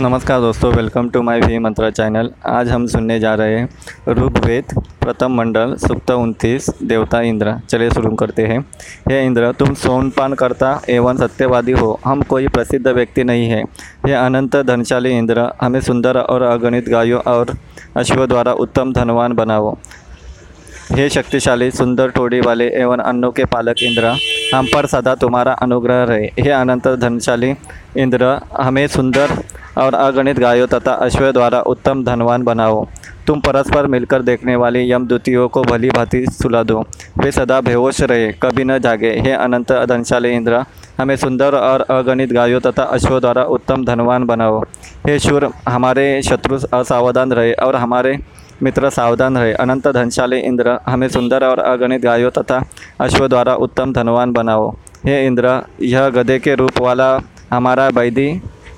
नमस्कार दोस्तों welcome to my V Mantra channel आज हम सुनने जा रहे हैं ऋग्वेद, प्रथम मंडल, सुप्त उनतीस, देवता इंद्र। चलिए शुरू करते हैं। हे इंद्र, तुम सोनपान करता एवं सत्यवादी हो। हम कोई प्रसिद्ध व्यक्ति नहीं है। हे अनंत धनशाली इंद्र, हमें सुंदर और अगणित गायों और अश्व द्वारा उत्तम धनवान बनाओ। हे शक्तिशाली, सुंदर टोड़ी वाले एवं अन्नों के पालक इंद्र हम पर सदा तुम्हारा अनुग्रह रहे। हे अनंत धनशाली इंद्र, हमें सुंदर और अगणित गायों तथा अश्व द्वारा उत्तम धनवान बनाओ। तुम परस्पर मिलकर देखने वाली यमदूतियों को भली भांति सुला दो। वे सदा बेहोश रहे, कभी न जागे। हे अनंत धनशाली इंद्र, हमें सुंदर और अगणित गायों तथा अश्व द्वारा उत्तम धनवान बनाओ। हे शूर, हमारे शत्रु असावधान रहे और हमारे मित्र सावधान रहे। अनंत धनशाली इंद्र, हमें सुंदर और अगणित गायों तथा अश्व द्वारा उत्तम धनवान बनाओ। हे इंद्र, यह गधे के रूप वाला हमारा बैदी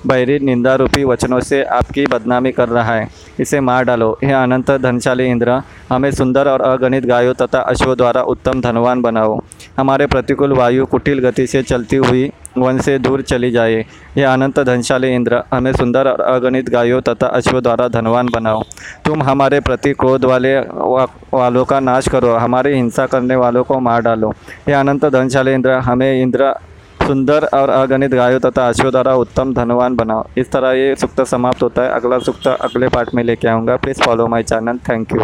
बैरी निंदा रूपी वचनों से आपकी बदनामी कर रहा है। इसे मार डालो। हे अनंत धनशाली इंद्र हमें सुंदर और अगणित गायों तथा अश्व द्वारा उत्तम धनवान बनाओ। हमारे प्रतिकूल वायु कुटिल गति से चलती हुई वन से दूर चली जाए। यह अनंत धनशाली इंद्र हमें सुंदर और अगणित गायों तथा अश्व द्वारा धनवान बनाओ। तुम हमारे प्रति क्रोध वाले वा, वालों का नाश करो। हमारी हिंसा करने वालों को मार डालो। हे अनंत धनशाली इंद्र हमें इंद्र सुंदर और अगणित गायों तथा आशियों द्वारा उत्तम धनवान बनाओ। इस तरह ये सूक्त समाप्त होता है। अगला सूक्त अगले पार्ट में लेके आऊँगा। Please follow my channel thank you